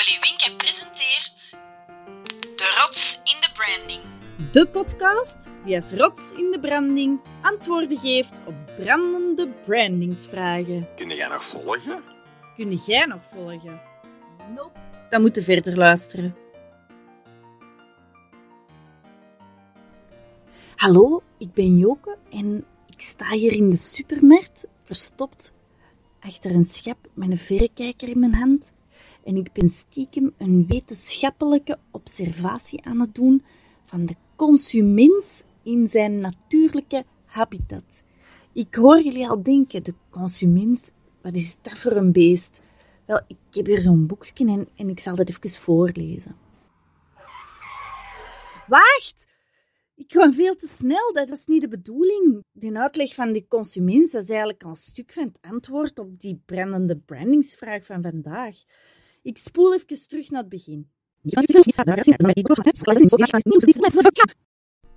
Polly Winke presenteert De Rots in de Branding. De podcast die als rots in de branding antwoorden geeft op brandende brandingsvragen. Kun jij nog volgen? Kun jij nog volgen? Nope. Dan moeten verder luisteren. Hallo, ik ben Joke en ik sta hier in de supermarkt, verstopt achter een schep met een verrekijker in mijn hand. En ik ben stiekem een wetenschappelijke observatie aan het doen van de consument in zijn natuurlijke habitat. Ik hoor jullie al denken, de consument, wat is dat voor een beest? Wel, ik heb hier zo'n boekje en, en ik zal dat even voorlezen. Wacht! Ik ga veel te snel, dat is niet de bedoeling. De uitleg van die consument dat is eigenlijk al een stuk van het antwoord op die brandende brandingsvraag van vandaag. Ik spoel even terug naar het begin.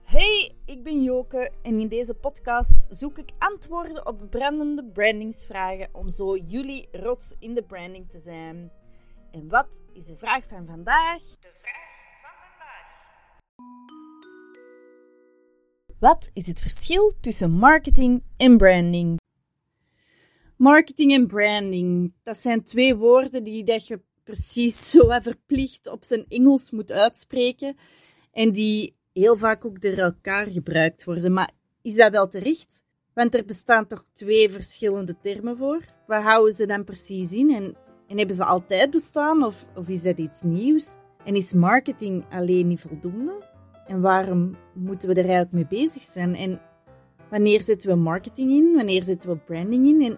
Hey, ik ben Joke en in deze podcast zoek ik antwoorden op brandende brandingsvragen om zo jullie rots in de branding te zijn. En wat is de vraag van vandaag? De vraag van vandaag. Wat is het verschil tussen marketing en branding? Marketing en branding, dat zijn twee woorden die dat je precies zo verplicht op zijn Engels moet uitspreken en die heel vaak ook door elkaar gebruikt worden. Maar is dat wel terecht? Want er bestaan toch twee verschillende termen voor? Wat houden ze dan precies in? En, en hebben ze altijd bestaan of, of is dat iets nieuws? En is marketing alleen niet voldoende? En waarom moeten we er eigenlijk mee bezig zijn? En wanneer zetten we marketing in? Wanneer zetten we branding in? En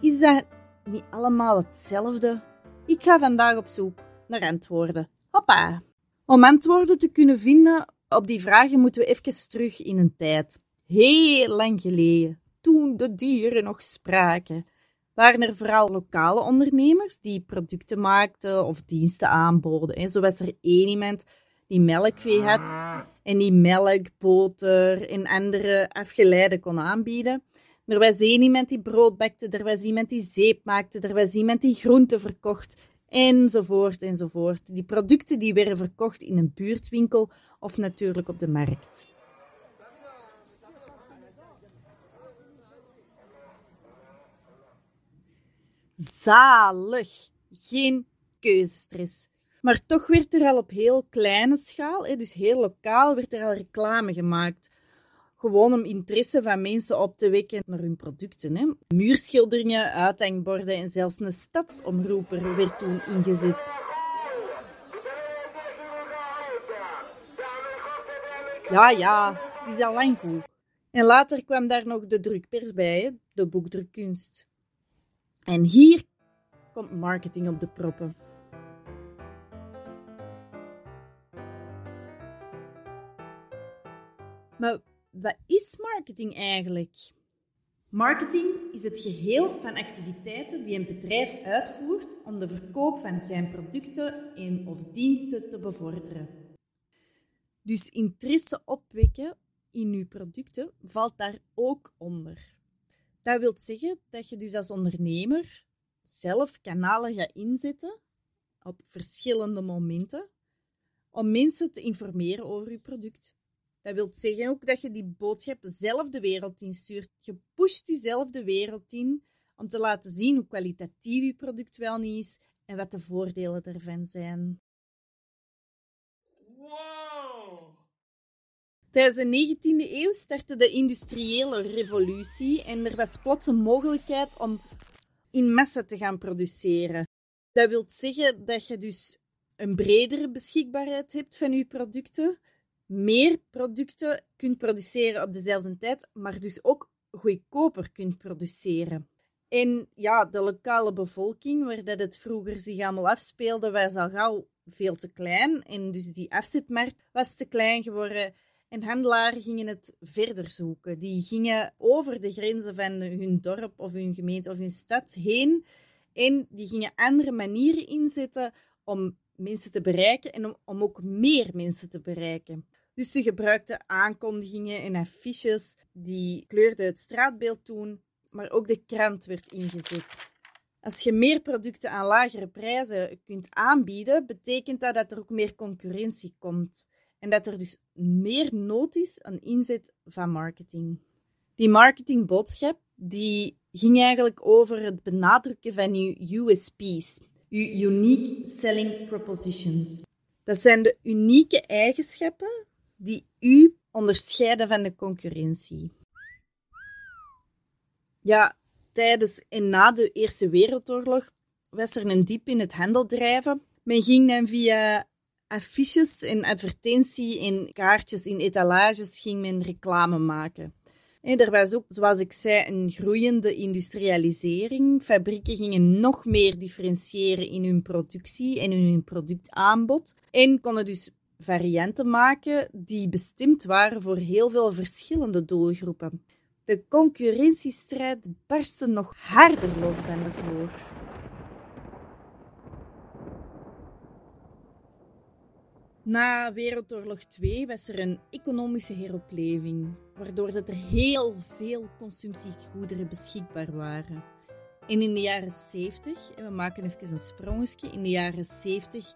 is dat niet allemaal hetzelfde? Ik ga vandaag op zoek naar antwoorden. Hoppa! Om antwoorden te kunnen vinden op die vragen moeten we even terug in een tijd. Heel lang geleden, toen de dieren nog spraken, waren er vooral lokale ondernemers die producten maakten of diensten aanboden. En zo was er één iemand die melkvee had en die melk, boter en andere afgeleiden kon aanbieden. Er was één iemand die brood bakte, er was iemand die zeep maakte, er was iemand die groenten verkocht, enzovoort, enzovoort. Die producten die werden verkocht in een buurtwinkel of natuurlijk op de markt. Zalig! Geen keuzestress. Maar toch werd er al op heel kleine schaal, dus heel lokaal, werd er al reclame gemaakt. Gewoon om interesse van mensen op te wekken naar hun producten. Hè. Muurschilderingen, uithangborden en zelfs een stadsomroeper werd toen ingezet. Ja, ja, het is al lang goed. En later kwam daar nog de drukpers bij, de boekdrukkunst. En hier komt marketing op de proppen. Maar wat is marketing eigenlijk? Marketing is het geheel van activiteiten die een bedrijf uitvoert om de verkoop van zijn producten en of diensten te bevorderen. Dus interesse opwekken in uw producten valt daar ook onder. Dat wil zeggen dat je dus als ondernemer zelf kanalen gaat inzetten op verschillende momenten om mensen te informeren over je product. Dat wil zeggen ook dat je die boodschap zelf de wereld instuurt. Je pusht diezelfde wereld in om te laten zien hoe kwalitatief je product wel niet is en wat de voordelen ervan zijn. Wow! Tijdens de 19e eeuw startte de industriële revolutie en er was plots een mogelijkheid om in massa te gaan produceren. Dat wil zeggen dat je dus een bredere beschikbaarheid hebt van je producten, meer producten kunt produceren op dezelfde tijd, maar dus ook goedkoper kunt produceren. En ja, de lokale bevolking, waar dat het vroeger zich allemaal afspeelde, was al gauw veel te klein. En dus die afzetmarkt was te klein geworden. En handelaren gingen het verder zoeken. Die gingen over de grenzen van hun dorp of hun gemeente of hun stad heen. En die gingen andere manieren inzetten om mensen te bereiken en om, om ook meer mensen te bereiken. Dus ze gebruikten aankondigingen en affiches die kleurden het straatbeeld toen, maar ook de krant werd ingezet. Als je meer producten aan lagere prijzen kunt aanbieden, betekent dat dat er ook meer concurrentie komt. En dat er dus meer nood is aan inzet van marketing. Die marketingboodschap die ging eigenlijk over het benadrukken van je USP's, je Unique Selling Propositions. Dat zijn de unieke eigenschappen die u onderscheiden van de concurrentie. Ja, tijdens en na de Eerste Wereldoorlog was er een diep in het handeldrijven. Men ging dan via affiches en advertentie en kaartjes in etalages ging men reclame maken. Er was ook, zoals ik zei, een groeiende industrialisering. Fabrieken gingen nog meer differentiëren in hun productie en in hun productaanbod. En konden dus varianten maken die bestemd waren voor heel veel verschillende doelgroepen. De concurrentiestrijd barstte nog harder los dan ervoor. Na Wereldoorlog 2 was er een economische heropleving, waardoor dat er heel veel consumptiegoederen beschikbaar waren. En in de jaren 70, en we maken even een sprongetje, in de jaren 70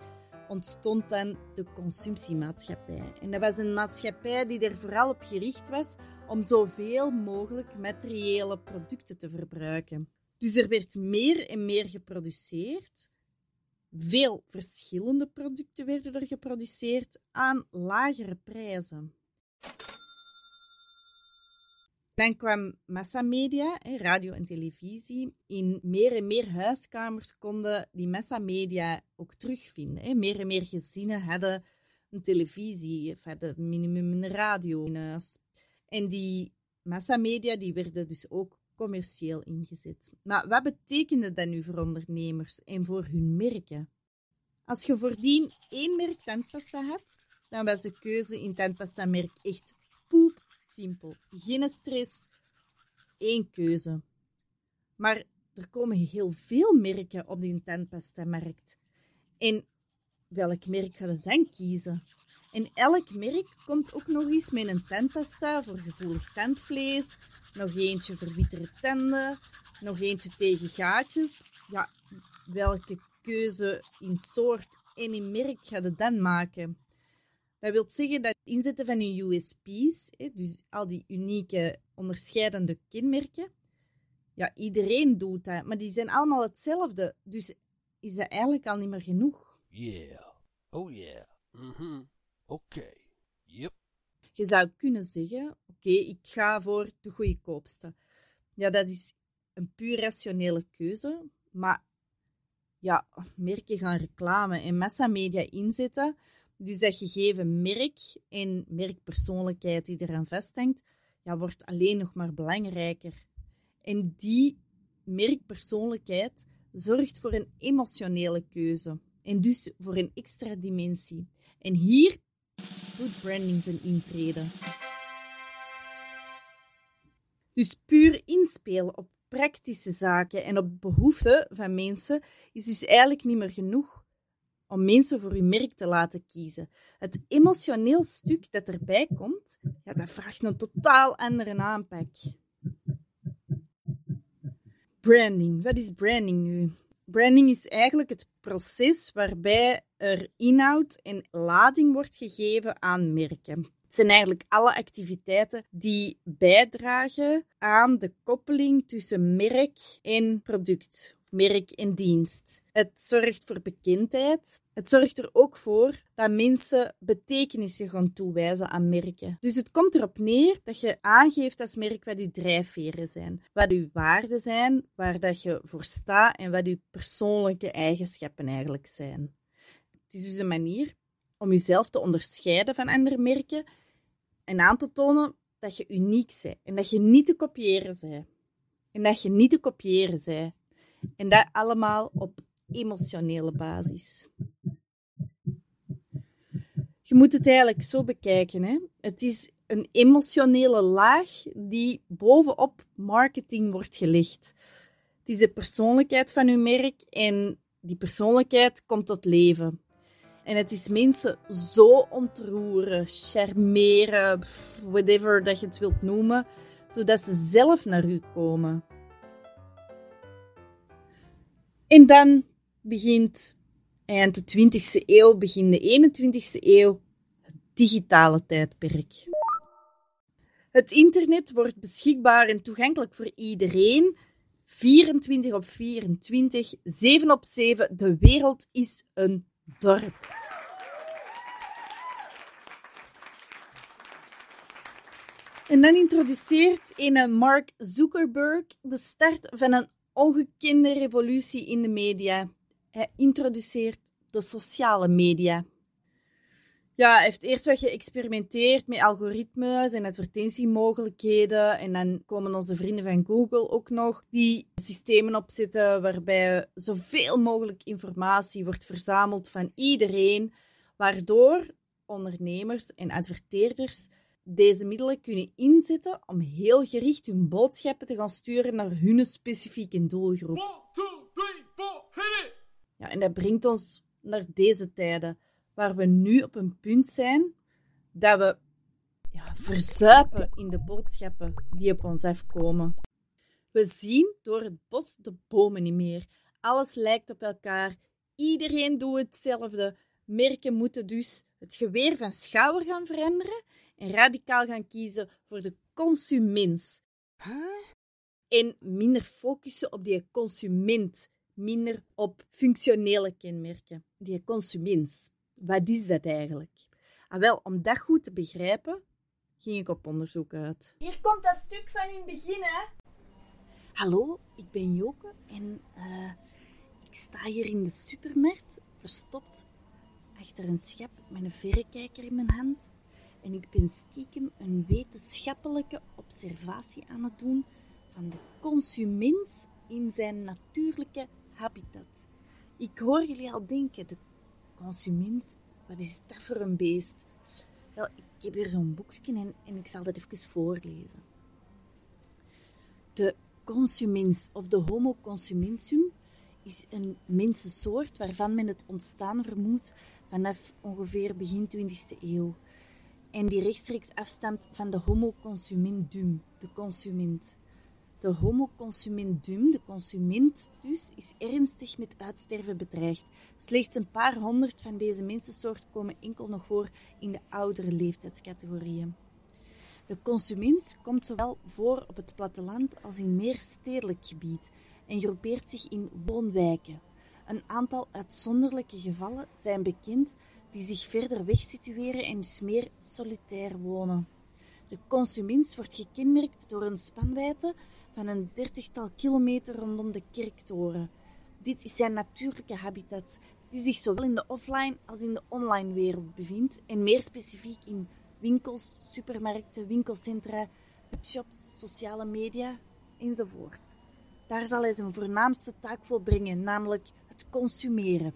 ontstond dan de consumptiemaatschappij. En dat was een maatschappij die er vooral op gericht was om zoveel mogelijk materiële producten te verbruiken. Dus er werd meer en meer geproduceerd. Veel verschillende producten werden er geproduceerd aan lagere prijzen. Dan kwam massamedia, radio en televisie. In meer en meer huiskamers konden die massamedia ook terugvinden. Meer en meer gezinnen hadden een televisie, of hadden minimum een radio in huis. En die massamedia die werden dus ook commercieel ingezet. Maar wat betekende dat nu voor ondernemers en voor hun merken? Als je voordien één merk tandpasta had, dan was de keuze in tandpasta-merk echt poep simpel. Geen stress, één keuze. Maar er komen heel veel merken op die tandpasta-markt. En welk merk ga je dan kiezen? En elk merk komt ook nog eens met een tandpasta voor gevoelig tandvlees, nog eentje voor wittere tanden, nog eentje tegen gaatjes. Ja, welke keuze in soort en in merk ga je dan maken? Dat wil zeggen dat het inzetten van je USP's, dus al die unieke onderscheidende kenmerken, ja, iedereen doet dat, maar die zijn allemaal hetzelfde. Dus is dat eigenlijk al niet meer genoeg. Yeah. Oh yeah. Mhm. Oké. Yep. Je zou kunnen zeggen, oké, ik ga voor de goedkoopste. Ja, dat is een puur rationele keuze, maar ja, merken gaan reclame en massamedia inzetten dus dat gegeven merk en merkpersoonlijkheid die eraan vasthangt, ja, wordt alleen nog maar belangrijker. En die merkpersoonlijkheid zorgt voor een emotionele keuze en dus voor een extra dimensie. En hier doet branding zijn intrede. Dus puur inspelen op praktische zaken en op behoeften van mensen is dus eigenlijk niet meer genoeg om mensen voor uw merk te laten kiezen. Het emotioneel stuk dat erbij komt, ja, dat vraagt een totaal andere aanpak. Branding. Wat is branding nu? Branding is eigenlijk het proces waarbij er inhoud en lading wordt gegeven aan merken. Het zijn eigenlijk alle activiteiten die bijdragen aan de koppeling tussen merk en product merk en dienst. Het zorgt voor bekendheid. Het zorgt er ook voor dat mensen betekenissen gaan toewijzen aan merken. Dus het komt erop neer dat je aangeeft als merk wat je drijfveren zijn, wat je waarden zijn, waar dat je voor staat en wat je persoonlijke eigenschappen eigenlijk zijn. Het is dus een manier om jezelf te onderscheiden van andere merken en aan te tonen dat je uniek bent en dat je niet te kopiëren bent. En dat je niet te kopiëren bent. En dat allemaal op emotionele basis. Je moet het eigenlijk zo bekijken. Hè? Het is een emotionele laag die bovenop marketing wordt gelegd. Het is de persoonlijkheid van uw merk en die persoonlijkheid komt tot leven. En het is mensen zo ontroeren, charmeren, whatever dat je het wilt noemen, zodat ze zelf naar u komen. En dan begint eind de 20e eeuw, begin de 21e eeuw, het digitale tijdperk. Het internet wordt beschikbaar en toegankelijk voor iedereen. 24 op 24, 7 op 7. De wereld is een dorp. En dan introduceert een Mark Zuckerberg de start van een ongekende revolutie in de media. Hij introduceert de sociale media. Ja, hij heeft eerst wat geëxperimenteerd met algoritmes en advertentiemogelijkheden. En dan komen onze vrienden van Google ook nog die systemen opzetten waarbij zoveel mogelijk informatie wordt verzameld van iedereen, waardoor ondernemers en adverteerders deze middelen kunnen inzetten om heel gericht hun boodschappen te gaan sturen naar hun specifieke doelgroep. Ja, en dat brengt ons naar deze tijden, waar we nu op een punt zijn dat we ja, verzuipen in de boodschappen die op ons afkomen. We zien door het bos de bomen niet meer. Alles lijkt op elkaar. Iedereen doet hetzelfde. Merken moeten dus het geweer van schouder gaan veranderen en radicaal gaan kiezen voor de consument. En minder focussen op die consument, minder op functionele kenmerken. Die consument, wat is dat eigenlijk? Ah, wel, om dat goed te begrijpen, ging ik op onderzoek uit. Hier komt dat stuk van in het begin, hè? Hallo, ik ben Joke en uh, ik sta hier in de supermarkt, verstopt achter een schap met een verrekijker in mijn hand en ik ben stiekem een wetenschappelijke observatie aan het doen van de consument in zijn natuurlijke habitat. Ik hoor jullie al denken, de consument, wat is dat voor een beest? Wel, ik heb hier zo'n boekje en, en ik zal dat even voorlezen. De consument of de Homo consumensum is een mensensoort waarvan men het ontstaan vermoedt vanaf ongeveer begin 20e eeuw en die rechtstreeks afstamt van de homo consumendum, de consument. De homo consumendum, de consument dus, is ernstig met uitsterven bedreigd. Slechts een paar honderd van deze mensensoort komen enkel nog voor in de oudere leeftijdscategorieën. De consument komt zowel voor op het platteland als in meer stedelijk gebied en groepeert zich in woonwijken. Een aantal uitzonderlijke gevallen zijn bekend die zich verder weg situeren en dus meer solitair wonen. De consument wordt gekenmerkt door een spanwijdte van een dertigtal kilometer rondom de kerktoren. Dit is zijn natuurlijke habitat, die zich zowel in de offline als in de online wereld bevindt en meer specifiek in winkels, supermarkten, winkelcentra, webshops, sociale media enzovoort. Daar zal hij zijn voornaamste taak volbrengen, namelijk het consumeren.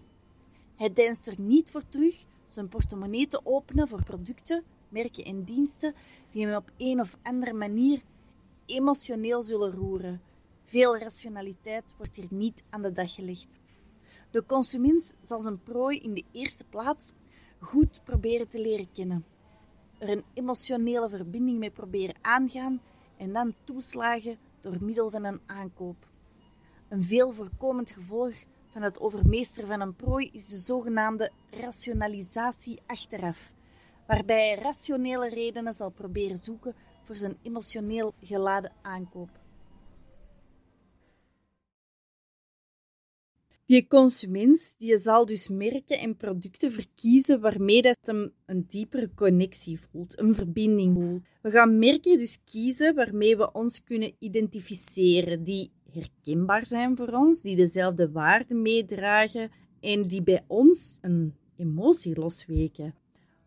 Hij deinst er niet voor terug zijn portemonnee te openen voor producten, merken en diensten die hem op een of andere manier emotioneel zullen roeren. Veel rationaliteit wordt hier niet aan de dag gelegd. De consument zal zijn prooi in de eerste plaats goed proberen te leren kennen, er een emotionele verbinding mee proberen aangaan en dan toeslagen door middel van een aankoop. Een veel voorkomend gevolg van het overmeesteren van een prooi is de zogenaamde rationalisatie achteraf, waarbij hij rationele redenen zal proberen zoeken voor zijn emotioneel geladen aankoop. Die consument die zal dus merken en producten verkiezen waarmee dat hem een diepere connectie voelt, een verbinding voelt. We gaan merken dus kiezen waarmee we ons kunnen identificeren, die herkenbaar zijn voor ons, die dezelfde waarden meedragen en die bij ons een emotie losweken.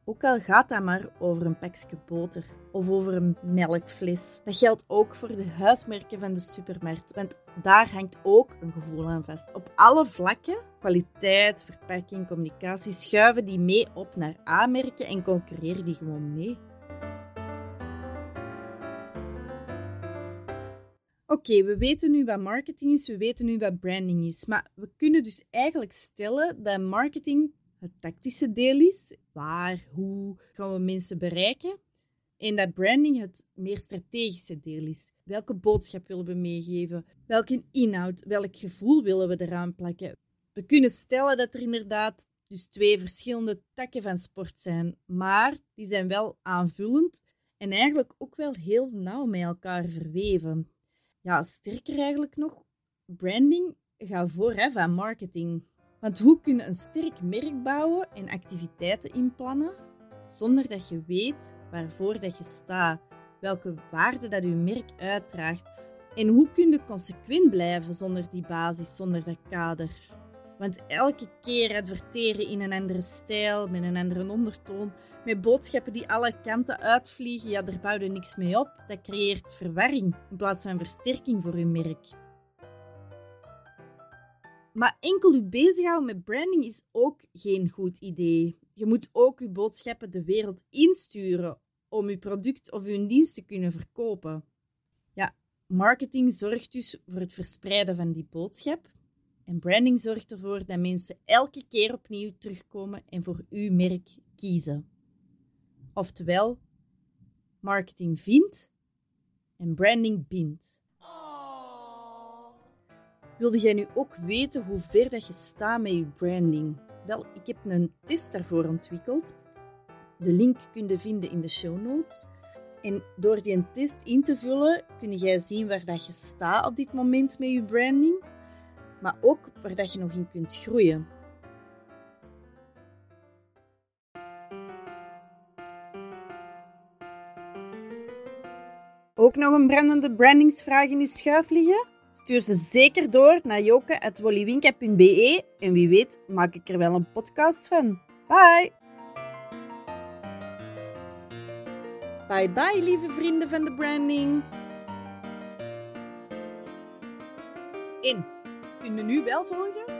Ook al gaat dat maar over een pakje boter of over een melkfles. Dat geldt ook voor de huismerken van de supermarkt, want daar hangt ook een gevoel aan vast. Op alle vlakken, kwaliteit, verpakking, communicatie, schuiven die mee op naar A-merken en concurreren die gewoon mee. Oké, we weten nu wat marketing is, we weten nu wat branding is. Maar we kunnen dus eigenlijk stellen dat marketing het tactische deel is. Waar, hoe gaan we mensen bereiken? En dat branding het meer strategische deel is. Welke boodschap willen we meegeven? Welke inhoud, welk gevoel willen we eraan plakken? We kunnen stellen dat er inderdaad dus twee verschillende takken van sport zijn, maar die zijn wel aanvullend en eigenlijk ook wel heel nauw met elkaar verweven. Ja, sterker eigenlijk nog, branding gaat voor hè, van marketing. Want hoe kun je een sterk merk bouwen en activiteiten inplannen zonder dat je weet waarvoor dat je staat, welke waarde dat je merk uitdraagt en hoe kun je consequent blijven zonder die basis, zonder dat kader? Want elke keer adverteren in een andere stijl, met een andere ondertoon, met boodschappen die alle kanten uitvliegen, ja, daar bouw je niks mee op. Dat creëert verwarring in plaats van versterking voor je merk. Maar enkel je bezighouden met branding is ook geen goed idee. Je moet ook je boodschappen de wereld insturen om je product of je dienst te kunnen verkopen. Ja, marketing zorgt dus voor het verspreiden van die boodschap. En branding zorgt ervoor dat mensen elke keer opnieuw terugkomen en voor uw merk kiezen. Oftewel, marketing vindt en branding bindt. Wilde jij nu ook weten hoe ver dat je staat met je branding? Wel, ik heb een test daarvoor ontwikkeld. De link kun je vinden in de show notes. En door die test in te vullen, kun jij zien waar dat je staat op dit moment met je branding, maar ook waar dat je nog in kunt groeien. Ook nog een brandende brandingsvraag in uw schuif liggen? Stuur ze zeker door naar joke.wollywinka.be en wie weet maak ik er wel een podcast van. Bye! Bye bye, lieve vrienden van de branding. En, kun je nu wel volgen?